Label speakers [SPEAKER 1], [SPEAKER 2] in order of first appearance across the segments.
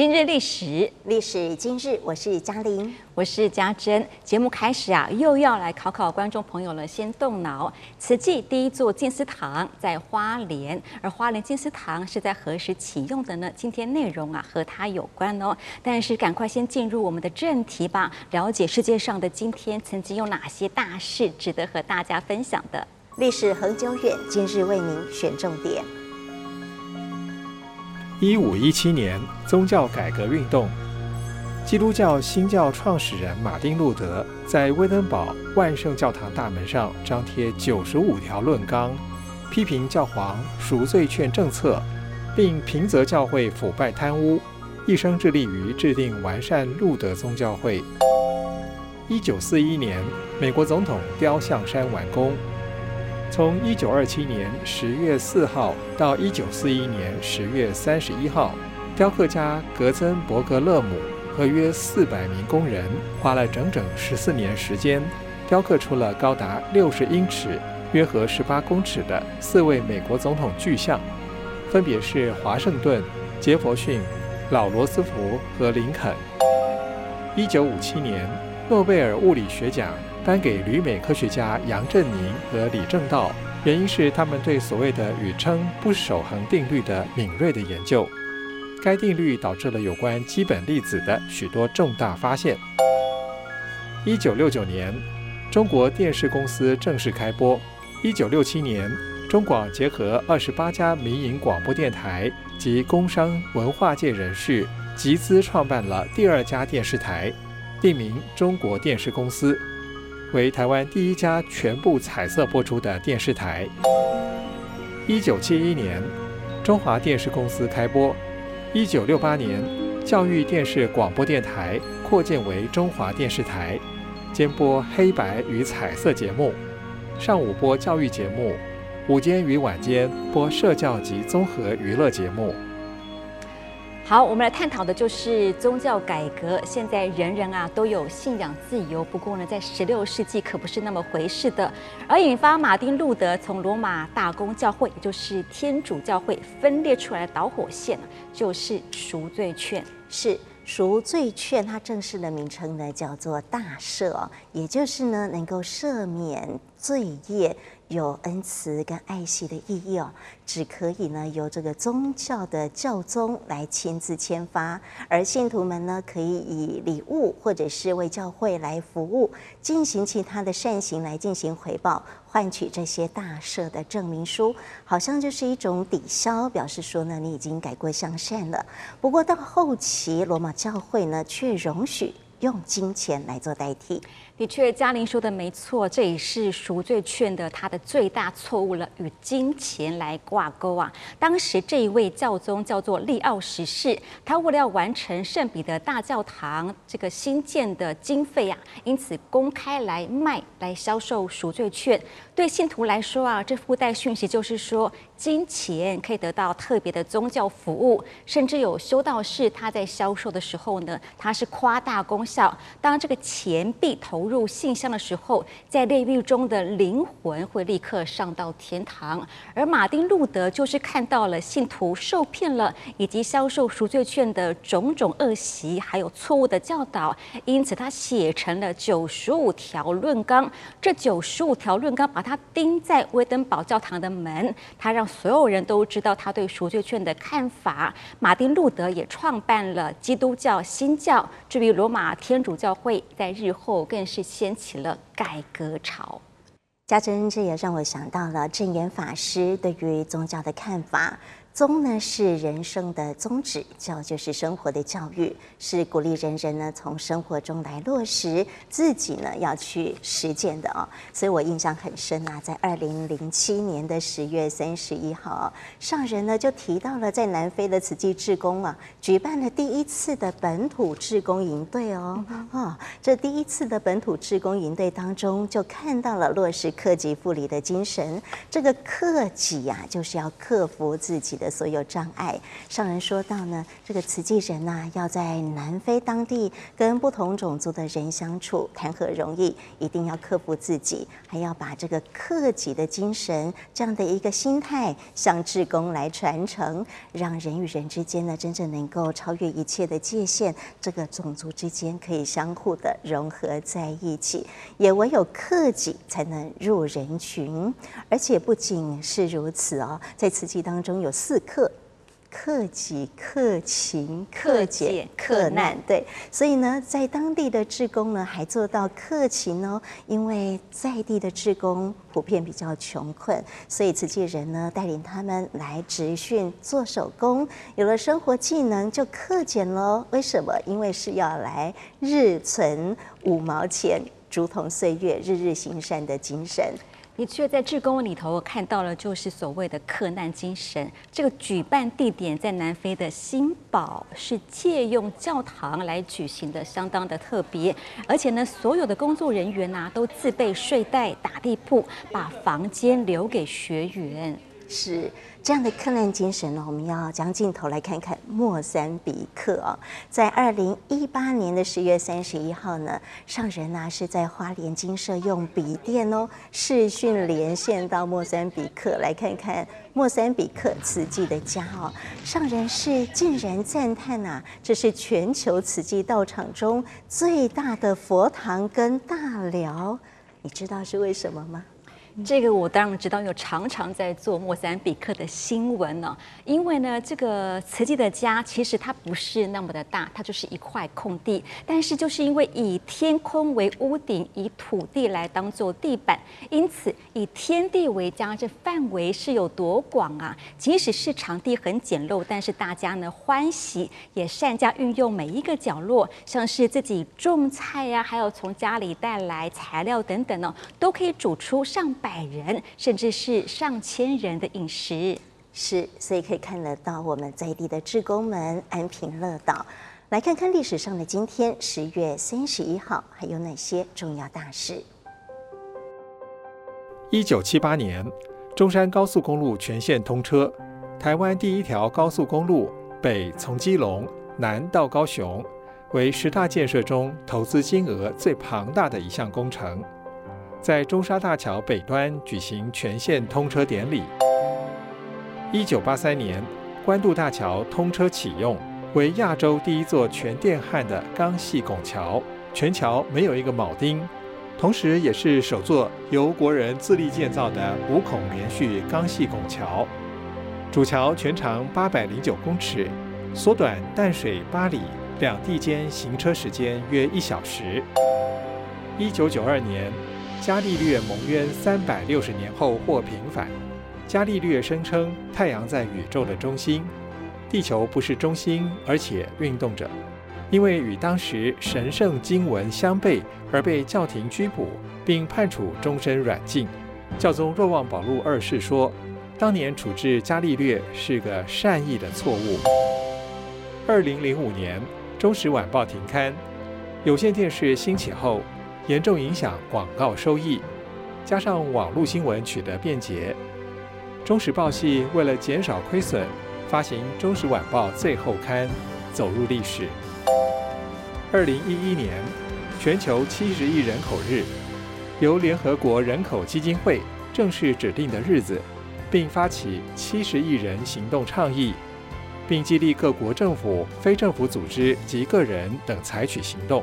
[SPEAKER 1] 今日历史，
[SPEAKER 2] 历史今日，我是嘉玲，
[SPEAKER 1] 我是嘉珍。节目开始啊，又要来考考观众朋友了，先动脑。慈济第一座静思堂在花莲，而花莲静思堂是在何时启用的呢？今天内容啊和它有关哦。但是赶快先进入我们的正题吧，了解世界上的今天曾经有哪些大事值得和大家分享的。
[SPEAKER 2] 历史恒久远，今日为您选重点。
[SPEAKER 3] 一五一七年，宗教改革运动，基督教新教创始人马丁·路德在威登堡万圣教堂大门上张贴九十五条论纲，批评教皇赎罪券政策，并平责教会腐败贪污，一生致力于制定完善路德宗教会。一九四一年，美国总统雕像山完工。从一九二七年十月四号到一九四一年十月三十一号，雕刻家格森伯格勒姆和约四百名工人花了整整十四年时间，雕刻出了高达六十英尺（约合十八公尺）的四位美国总统巨像，分别是华盛顿、杰佛逊、老罗斯福和林肯。一九五七年，诺贝尔物理学奖。颁给旅美科学家杨振宁和李政道，原因是他们对所谓的宇称不守恒定律的敏锐的研究。该定律导致了有关基本粒子的许多重大发现。一九六九年，中国电视公司正式开播。一九六七年，中广结合二十八家民营广播电台及工商文化界人士，集资创办了第二家电视台，定名中国电视公司。为台湾第一家全部彩色播出的电视台。一九七一年，中华电视公司开播。一九六八年，教育电视广播电台扩建为中华电视台，兼播黑白与彩色节目，上午播教育节目，午间与晚间播社教及综合娱乐节目。
[SPEAKER 1] 好，我们来探讨的就是宗教改革。现在人人啊都有信仰自由，不过呢，在十六世纪可不是那么回事的。而引发马丁路德从罗马大公教会，也就是天主教会分裂出来的导火线，就是赎罪券。
[SPEAKER 2] 是赎罪券，它正式的名称呢叫做大赦，也就是呢能够赦免罪业。有恩慈跟爱惜的意义哦，只可以呢由这个宗教的教宗来亲自签发，而信徒们呢可以以礼物或者是为教会来服务，进行其他的善行来进行回报，换取这些大赦的证明书，好像就是一种抵消，表示说呢你已经改过向善了。不过到后期罗马教会呢却容许用金钱来做代替。
[SPEAKER 1] 的确，嘉玲说的没错，这也是赎罪券的它的最大错误了，与金钱来挂钩啊。当时这一位教宗叫做利奥十世，他为了要完成圣彼得大教堂这个新建的经费啊，因此公开来卖来销售赎罪券。对信徒来说啊，这附带讯息就是说，金钱可以得到特别的宗教服务，甚至有修道士他在销售的时候呢，他是夸大功效。当这个钱币投入信箱的时候，在炼狱中的灵魂会立刻上到天堂。而马丁路德就是看到了信徒受骗了，以及销售赎罪券的种种恶习，还有错误的教导，因此他写成了九十五条论纲。这九十五条论纲把他。他钉在威登堡教堂的门，他让所有人都知道他对赎罪券的看法。马丁路德也创办了基督教新教，至于罗马天主教会，在日后更是掀起了改革潮。
[SPEAKER 2] 嘉珍，这也让我想到了证严法师对于宗教的看法。宗呢是人生的宗旨，教就是生活的教育，是鼓励人人呢从生活中来落实自己呢要去实践的哦。所以我印象很深啊，在二零零七年的十月三十一号，上人呢就提到了在南非的慈济志工啊，举办了第一次的本土志工营队哦。啊，这第一次的本土志工营队当中，就看到了落实克己复礼的精神。这个克己呀，就是要克服自己。的所有障碍。上人说到呢，这个慈济人呐、要在南非当地跟不同种族的人相处，谈何容易？一定要克服自己，还要把这个克己的精神这样的一个心态向志工来传承，让人与人之间呢，真正能够超越一切的界限，这个种族之间可以相互的融合在一起。也唯有克己，才能入人群。而且不仅是如此哦，在慈济当中有四克。克己、克勤、克俭、克难，对，所以呢，在当地的志工呢，还做到克勤哦，因为在地的志工普遍比较穷困，所以慈济人呢，带领他们来职训做手工，有了生活技能就克俭喽。为什么？因为是要来日存五毛钱，竹筒岁月，日日行善的精神。
[SPEAKER 1] 你却，在志工里头看到了，就是所谓的克难精神。这个举办地点在南非的新堡，是借用教堂来举行的，相当的特别。而且呢，所有的工作人员呐、都自备睡袋、打地铺，把房间留给学员。
[SPEAKER 2] 是。这样的克难精神呢，我们要将镜头来看看莫桑比克哦。在二零一八年的十月三十一号呢，上人呢是在花莲精舍用笔电哦视讯连线到莫桑比克，来看看莫桑比克慈济的家哦。上人是竟然赞叹呐、这是全球慈济道场中最大的佛堂跟大寮，你知道是为什么吗？
[SPEAKER 1] 这个我当然知道，有常常在做莫桑比克的新闻呢。因为呢，这个慈济的家其实它不是那么的大，它就是一块空地。但是就是因为以天空为屋顶，以土地来当做地板，因此以天地为家，这范围是有多广啊！即使是场地很简陋，但是大家呢欢喜，也善加运用每一个角落，像是自己种菜呀、还有从家里带来材料等等呢，都可以煮出上百。百人，甚至是上千人的饮食，
[SPEAKER 2] 是，所以可以看得到我们在地的志工们安贫乐道。来看看历史上的今天，十月三十一号，还有哪些重要大事？
[SPEAKER 3] 一九七八年，中山高速公路全线通车，台湾第一条高速公路北从基隆南到高雄，为十大建设中投资金额最庞大的一项工程。在中沙大桥北端举行全线通车典礼。一九八三年，关渡大桥通车启用，为亚洲第一座全电焊的钢系拱桥，全桥没有一个铆钉，同时也是首座由国人自力建造的五孔连续钢系拱桥。主桥全长八百零九公尺，缩短淡水八里两地间行车时间约一小时。一九九二年。伽利略蒙冤三百六十年后获平反。伽利略声称太阳在宇宙的中心，地球不是中心，而且运动着。因为与当时神圣经文相悖，而被教廷拘捕，并判处终身软禁。教宗若望保禄二世说，当年处置伽利略是个善意的错误。二零零五年，《中时晚报》停刊，有线电视兴起后。严重影响广告收益，加上网络新闻取得便捷，中时报系为了减少亏损，发行《中时晚报》最后刊，走入历史。二零一一年，全球七十亿人口日，由联合国人口基金会正式指定的日子，并发起七十亿人行动倡议，并激励各国政府、非政府组织及个人等采取行动。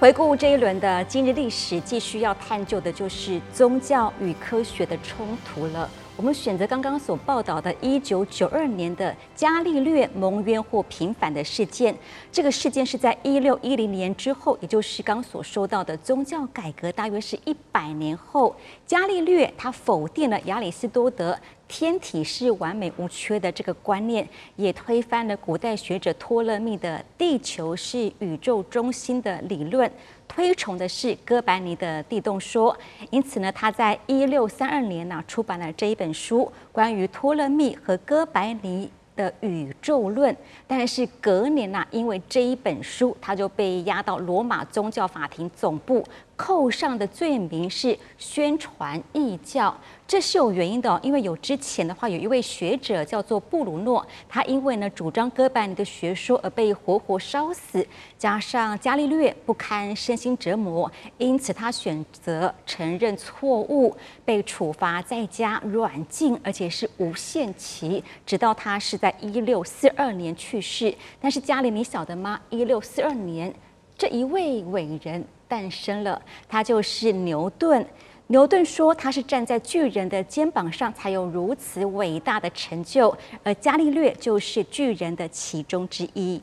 [SPEAKER 1] 回顾这一轮的今日历史，继续要探究的就是宗教与科学的冲突了。我们选择刚刚所报道的1992年的伽利略蒙冤或平反的事件。这个事件是在1610年之后，也就是刚所说到的宗教改革，大约是一百年后，伽利略他否定了亚里士多德。天体是完美无缺的这个观念，也推翻了古代学者托勒密的地球是宇宙中心的理论，推崇的是哥白尼的地动说。因此呢，他在一六三二年呢出版了这一本书，关于托勒密和哥白尼的宇宙论。但是隔年呢，因为这一本书，他就被押到罗马宗教法庭总部。扣上的罪名是宣传异教。这是有原因的，因为有之前的话，有一位学者叫做布鲁诺，他因为呢主张哥白尼的学说而被活活烧死。加上伽利略不堪身心折磨，因此他选择承认错误，被处罚在家软禁，而且是无限期，直到他是在一六四二年去世。但是家里你晓得吗？一六四二年，这一位伟人诞生了，他就是牛顿。牛顿说：“他是站在巨人的肩膀上，才有如此伟大的成就。”而伽利略就是巨人的其中之一。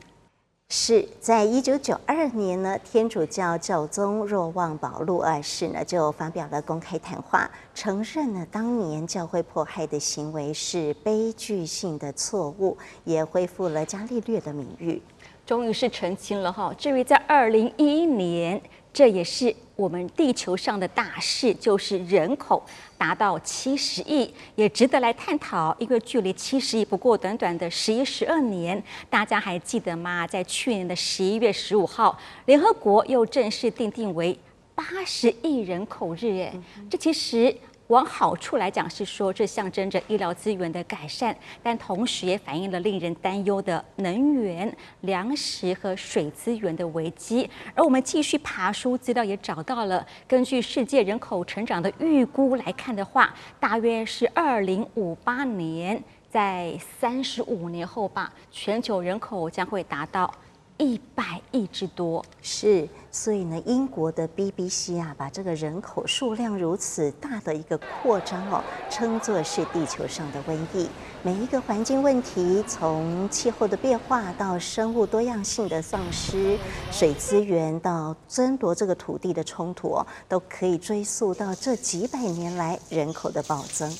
[SPEAKER 2] 是在一九九二年呢，天主教教宗若望保禄二世呢就发表了公开谈话，承认了当年教会迫害的行为是悲剧性的错误，也恢复了伽利略的名誉。
[SPEAKER 1] 终于是澄清了哈。至于在二零一一年，这也是。我们地球上的大事就是人口达到七十亿，也值得来探讨。因为距离七十亿不过短短的十一、十二年，大家还记得吗？在去年的十一月十五号，联合国又正式定定为八十亿人口日。哎，这其实。往好处来讲，是说这象征着医疗资源的改善，但同时也反映了令人担忧的能源、粮食和水资源的危机。而我们继续爬书资料，也找到了，根据世界人口成长的预估来看的话，大约是二零五八年，在三十五年后吧，全球人口将会达到。一百亿之多，
[SPEAKER 2] 是，所以呢，英国的 BBC 啊，把这个人口数量如此大的一个扩张哦，称作是地球上的瘟疫。每一个环境问题，从气候的变化到生物多样性的丧失，水资源到争夺这个土地的冲突哦，都可以追溯到这几百年来人口的暴增。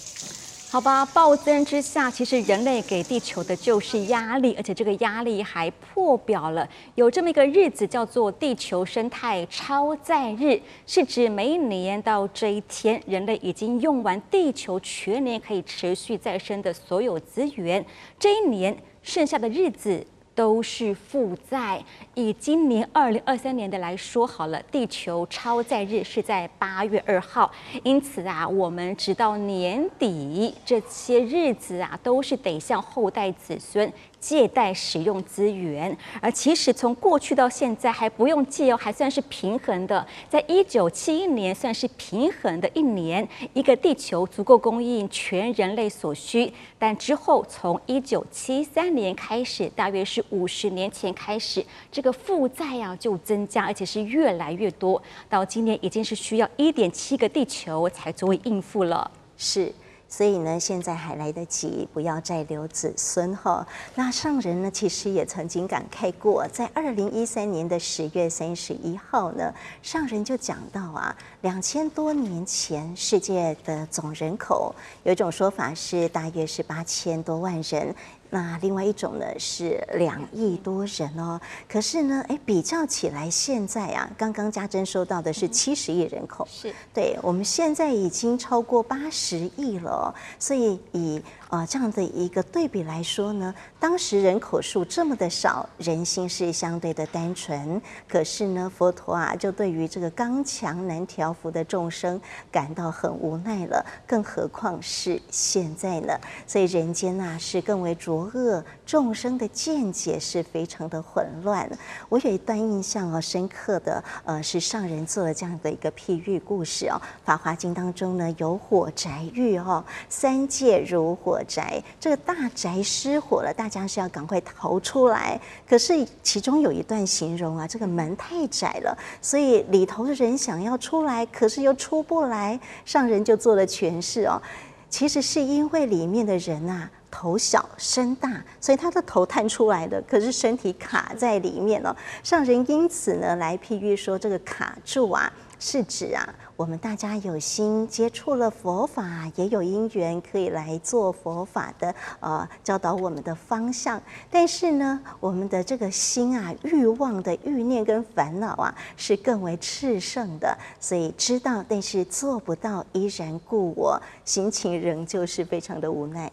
[SPEAKER 1] 好吧，暴增之下，其实人类给地球的就是压力，而且这个压力还破表了。有这么一个日子叫做地球生态超载日，是指每一年到这一天，人类已经用完地球全年可以持续再生的所有资源，这一年剩下的日子。都是负债。以今年二零二三年的来说好了，地球超载日是在八月二号，因此啊，我们直到年底这些日子啊，都是得向后代子孙。借贷使用资源，而其实从过去到现在还不用借哦，还算是平衡的。在一九七一年算是平衡的一年，一个地球足够供应全人类所需。但之后从一九七三年开始，大约是五十年前开始，这个负债啊就增加，而且是越来越多。到今年已经是需要一点七个地球才足以应付了。
[SPEAKER 2] 是。所以呢，现在还来得及，不要再留子孙哈。那上人呢，其实也曾经感慨过，在二零一三年的十月三十一号呢，上人就讲到啊，两千多年前世界的总人口，有一种说法是大约是八千多万人。那另外一种呢是两亿多人哦，可是呢，哎，比较起来，现在啊，刚刚家珍收到的是七十亿人口，
[SPEAKER 1] 是。
[SPEAKER 2] 对，我们现在已经超过八十亿了，所以以。啊，这样的一个对比来说呢，当时人口数这么的少，人心是相对的单纯。可是呢，佛陀啊，就对于这个刚强难调伏的众生感到很无奈了。更何况是现在呢？所以人间呐、啊，是更为浊恶，众生的见解是非常的混乱。我有一段印象哦，深刻的，呃，是上人做了这样的一个譬喻故事哦，《法华经》当中呢，有火宅喻哦，三界如火。宅，这个大宅失火了，大家是要赶快逃出来。可是其中有一段形容啊，这个门太窄了，所以里头的人想要出来，可是又出不来。上人就做了诠释哦，其实是因为里面的人啊，头小身大，所以他的头探出来的，可是身体卡在里面哦。上人因此呢来譬喻说，这个卡住啊，是指啊。我们大家有心接触了佛法，也有因缘可以来做佛法的呃教导我们的方向。但是呢，我们的这个心啊，欲望的欲念跟烦恼啊，是更为炽盛的。所以知道，但是做不到，依然故我，心情仍旧是非常的无奈。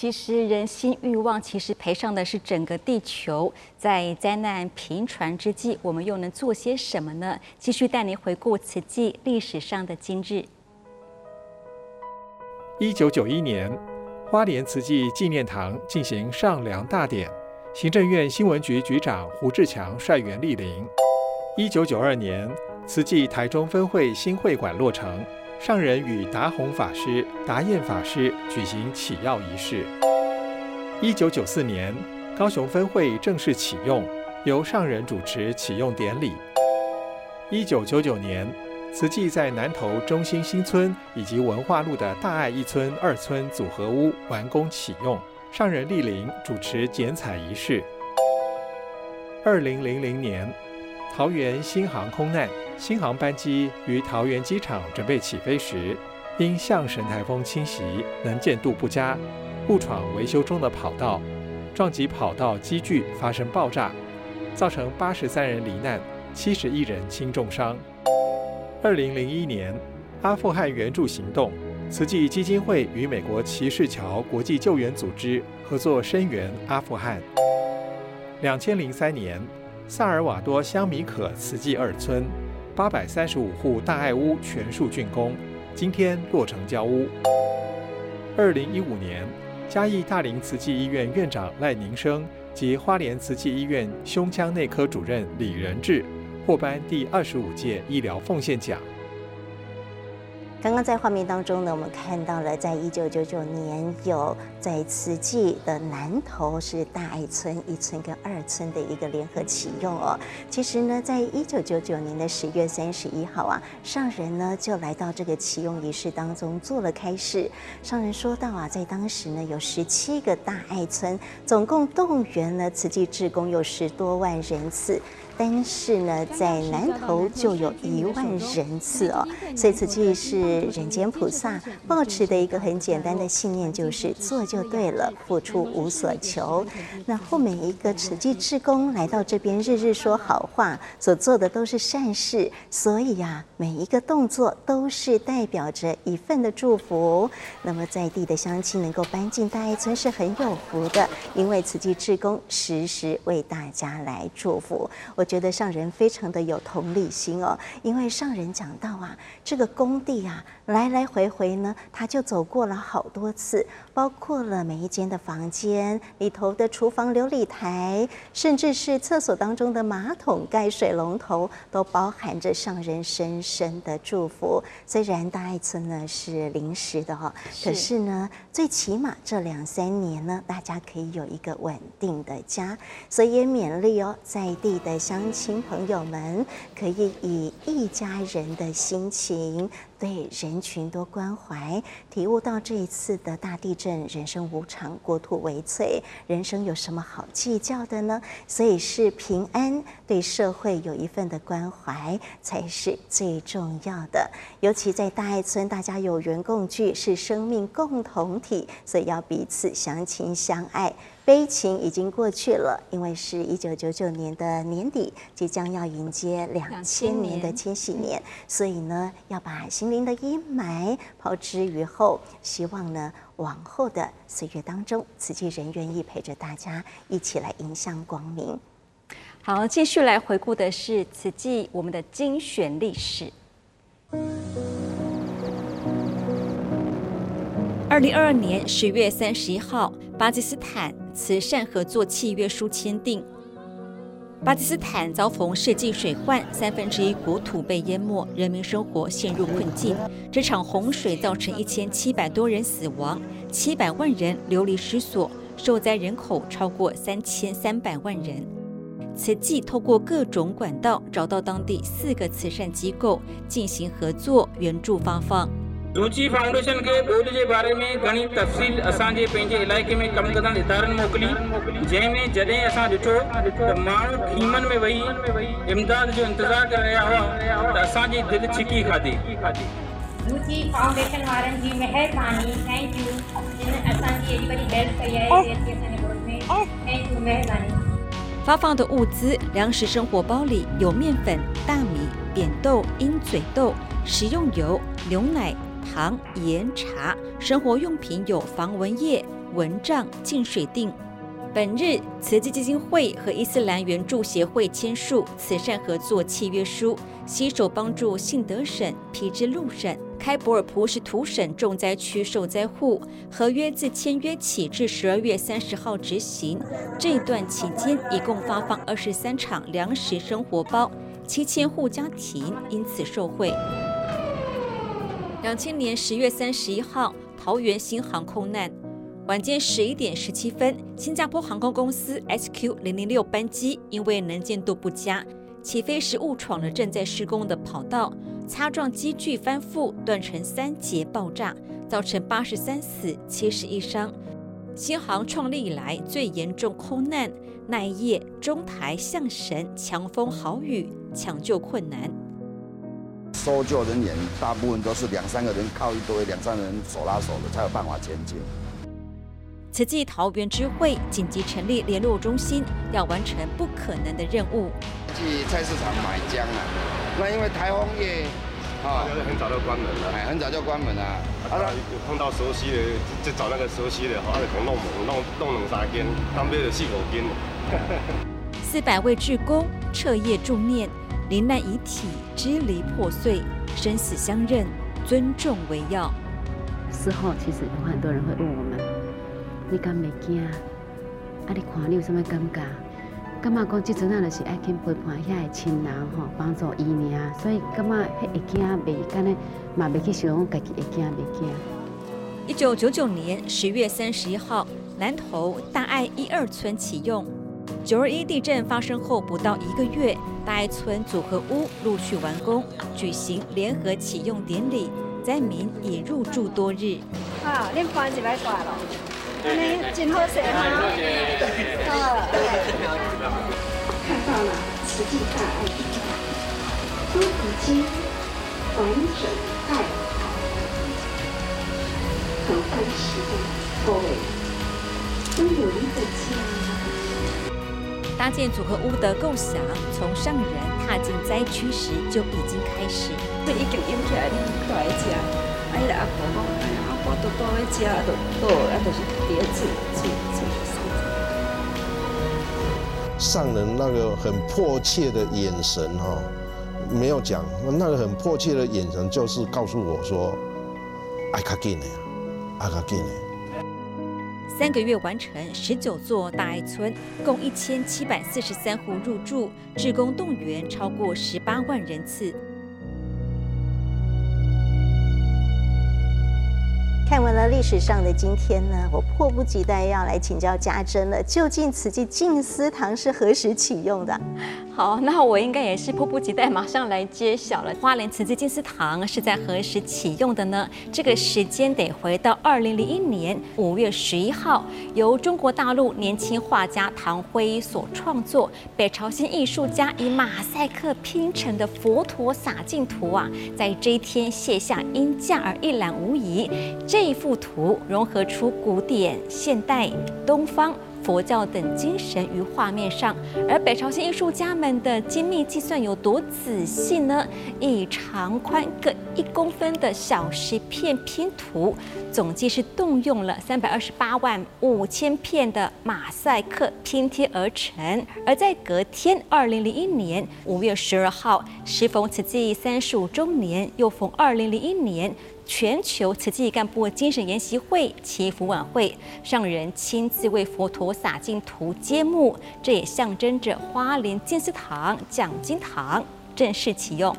[SPEAKER 1] 其实人心欲望，其实赔上的是整个地球。在灾难频传之际，我们又能做些什么呢？继续带您回顾慈济历史上的今日。
[SPEAKER 3] 一九九一年，花莲慈济纪念堂进行上梁大典，行政院新闻局局长胡志强率员莅临。一九九二年，慈济台中分会新会馆落成。上人与达宏法师、达彦法师举行启要仪式。一九九四年，高雄分会正式启用，由上人主持启用典礼。一九九九年，慈济在南投中心新村以及文化路的大爱一村、二村组合屋完工启用，上人莅临主持剪彩仪式。二零零零年，桃园新航空难。新航班机于桃园机场准备起飞时，因象神台风侵袭，能见度不佳，误闯维修中的跑道，撞击跑道机具发生爆炸，造成八十三人罹难，七十一人轻重伤。二零零一年，阿富汗援助行动，慈济基金会与美国骑士桥国际救援组织合作声援阿富汗。两千零三年，萨尔瓦多香米可慈济二村。八百三十五户大爱屋全数竣工，今天落成交屋。二零一五年，嘉义大林慈济医院院长赖宁生及花莲慈济医院胸腔内科主任李仁志获颁第二十五届医疗奉献奖。
[SPEAKER 2] 刚刚在画面当中呢，我们看到了，在一九九九年有在慈济的南投是大爱村一村跟二村的一个联合启用哦。其实呢，在一九九九年的十月三十一号啊，上人呢就来到这个启用仪式当中做了开示。上人说到啊，在当时呢有十七个大爱村，总共动员了慈济志工有十多万人次。但是呢，在南投就有一万人次哦，所以慈济是人间菩萨抱持的一个很简单的信念，就是做就对了，付出无所求。然后每一个慈济志工来到这边，日日说好话，所做的都是善事，所以呀，每一个动作都是代表着一份的祝福。那么在地的乡亲能够搬进大爱村是很有福的，因为慈济志工时时为大家来祝福。我。觉得上人非常的有同理心哦，因为上人讲到啊，这个工地啊，来来回回呢，他就走过了好多次，包括了每一间的房间里头的厨房琉璃台，甚至是厕所当中的马桶盖、水龙头，都包含着上人深深的祝福。虽然大爱村呢是临时的哈，可是呢，最起码这两三年呢，大家可以有一个稳定的家，所以也勉励哦，在地的乡。亲朋友们可以以一家人的心情对人群多关怀，体悟到这一次的大地震，人生无常，国土为脆，人生有什么好计较的呢？所以是平安，对社会有一份的关怀才是最重要的。尤其在大爱村，大家有缘共聚，是生命共同体，所以要彼此相亲相爱。悲情已经过去了，因为是一九九九年的年底，即将要迎接两千年的千禧年，所以呢，要把心灵的阴霾抛之于后，希望呢，往后的岁月当中，慈济人愿意陪着大家一起来迎向光明。
[SPEAKER 1] 好，继续来回顾的是慈济我们的精选历史。二零二二年十月三十一号，巴基斯坦慈善合作契约书签订。巴基斯坦遭逢世纪水患，三分之一国土被淹没，人民生活陷入困境。这场洪水造成一千七百多人死亡，七百万人流离失所，受灾人口超过三千三百万人。慈济透过各种管道找到当地四个慈善机构进行合作援助发放。
[SPEAKER 4] रुचि फाउंडेशन के बोर्ड जे बारे में घणी तफ़सील असांजे पंहिंजे इलाइक़े में कमु कंदड़ इदारनि मोकिली जंहिंमें जॾहिं असां ॾिठो त माण्हू खीमनि में वेही इमदाद जो इंतज़ारु करे रहिया हुआ त असांजी दिलि छिकी खाधी
[SPEAKER 5] रुचि फाउंडेशन वारनि जी महिरबानी थैंक यू जिन असांजी एॾी वॾी हेल्प कई आहे असांजे बोर्ड में थैंक यू महिरबानी
[SPEAKER 6] 发放的物资，粮食生活包里有面粉、大米、扁豆、鹰嘴豆、食用油、牛奶、 糖、盐、茶。生活用品有防蚊液、蚊帐、净水錠。本日，慈济基金会和伊斯兰援助协会签署慈善合作契约书，携手帮助信德省皮支路省开普尔普什图省重灾区受灾户。合约自签约起至十二月三十号执行。这段期间，一共发放二十三场粮食生活包，七千户家庭因此受惠。两千年十月三十一号，桃园新航空难。晚间十一点十七分，新加坡航空公司 SQ 零零六班机因为能见度不佳，起飞时误闯了正在施工的跑道，擦撞机具翻覆，断成三节爆炸，造成八十三死七十一伤。新航创立以来最严重空难，那一夜中台象神强风豪雨，抢救困难。
[SPEAKER 7] 搜救人员大部分都是两三个人靠一堆，两三个人手拉手的才有办法前进。
[SPEAKER 6] 慈济桃园支会紧急成立联络中心，要完成不可能的任务。
[SPEAKER 7] 去菜市场买姜啊，那因为台风夜啊，
[SPEAKER 8] 很早就关门了，哎
[SPEAKER 7] 很早就关门了。
[SPEAKER 8] 碰到熟悉的，就找那个熟悉的，啊，可弄弄弄两三间，当边的四五间。
[SPEAKER 6] 四百位志工彻夜助念，罹难遗体支离破碎，生死相认，尊重为要。
[SPEAKER 9] 事后其实有很多人会问我们。你敢袂惊？啊！你看你有什么感觉？感觉讲即阵啊，就是爱去陪伴遐个亲人吼，帮助伊尔，所以感觉迄会惊袂干呢，嘛袂去想讲家己会惊袂惊。
[SPEAKER 6] 一九九九年十月三十一号，南投大爱一二村启用。九二一地震发生后不到一个月，大爱村组合屋陆续完工，举行联合启用典礼，灾民已入住多日。
[SPEAKER 10] 啊，恁搬一摆过来咯。今天真好势哈！好，
[SPEAKER 11] 看到了慈济大爱地都已经完整盖好，很欢喜的各位都有一个家。
[SPEAKER 6] 搭建组合屋的构想，从上人踏进灾区时就已经开始。
[SPEAKER 12] 上人那个很迫切的眼神哈，没有讲，那个很迫切的眼神就是告诉我说，爱卡紧的呀，爱卡紧的。
[SPEAKER 6] 三个月完成十九座大爱村，共一千七百四十三户入住，志工动员超过十八万人次。
[SPEAKER 2] 看完了历史上的今天呢，我迫不及待要来请教家珍了。究竟慈济静思堂是何时启用的？
[SPEAKER 6] 好，那我应该也是迫不及待，马上来揭晓了。花莲慈济静思堂是在何时启用的呢？这个时间得回到二零零一年五月十一号，由中国大陆年轻画家唐辉所创作，北朝鲜艺术家以马赛克拼成的佛陀洒净图啊，在这一天卸下鹰架而一览无遗。这一幅图融合出古典、现代、东方。佛教等精神于画面上，而北朝鲜艺术家们的精密计算有多仔细呢？以长宽各一公分的小石片拼图，总计是动用了三百二十八万五千片的马赛克拼贴而成。而在隔天，二零零一年五月十二号，时逢慈济三十五周年，又逢二零零一年。全球慈济干部精神研习会祈福晚会，上人亲自为佛陀洒净图揭幕，这也象征着花莲静思堂讲经堂正式启用。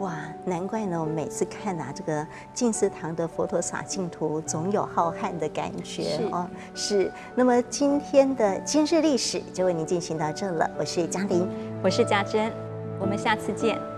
[SPEAKER 2] 哇，难怪呢！我每次看啊，这个净思堂的佛陀洒净图，总有浩瀚的感觉哦。是。那么今天的今日历史就为您进行到这了，我是嘉玲，
[SPEAKER 6] 我是嘉珍，我们下次见。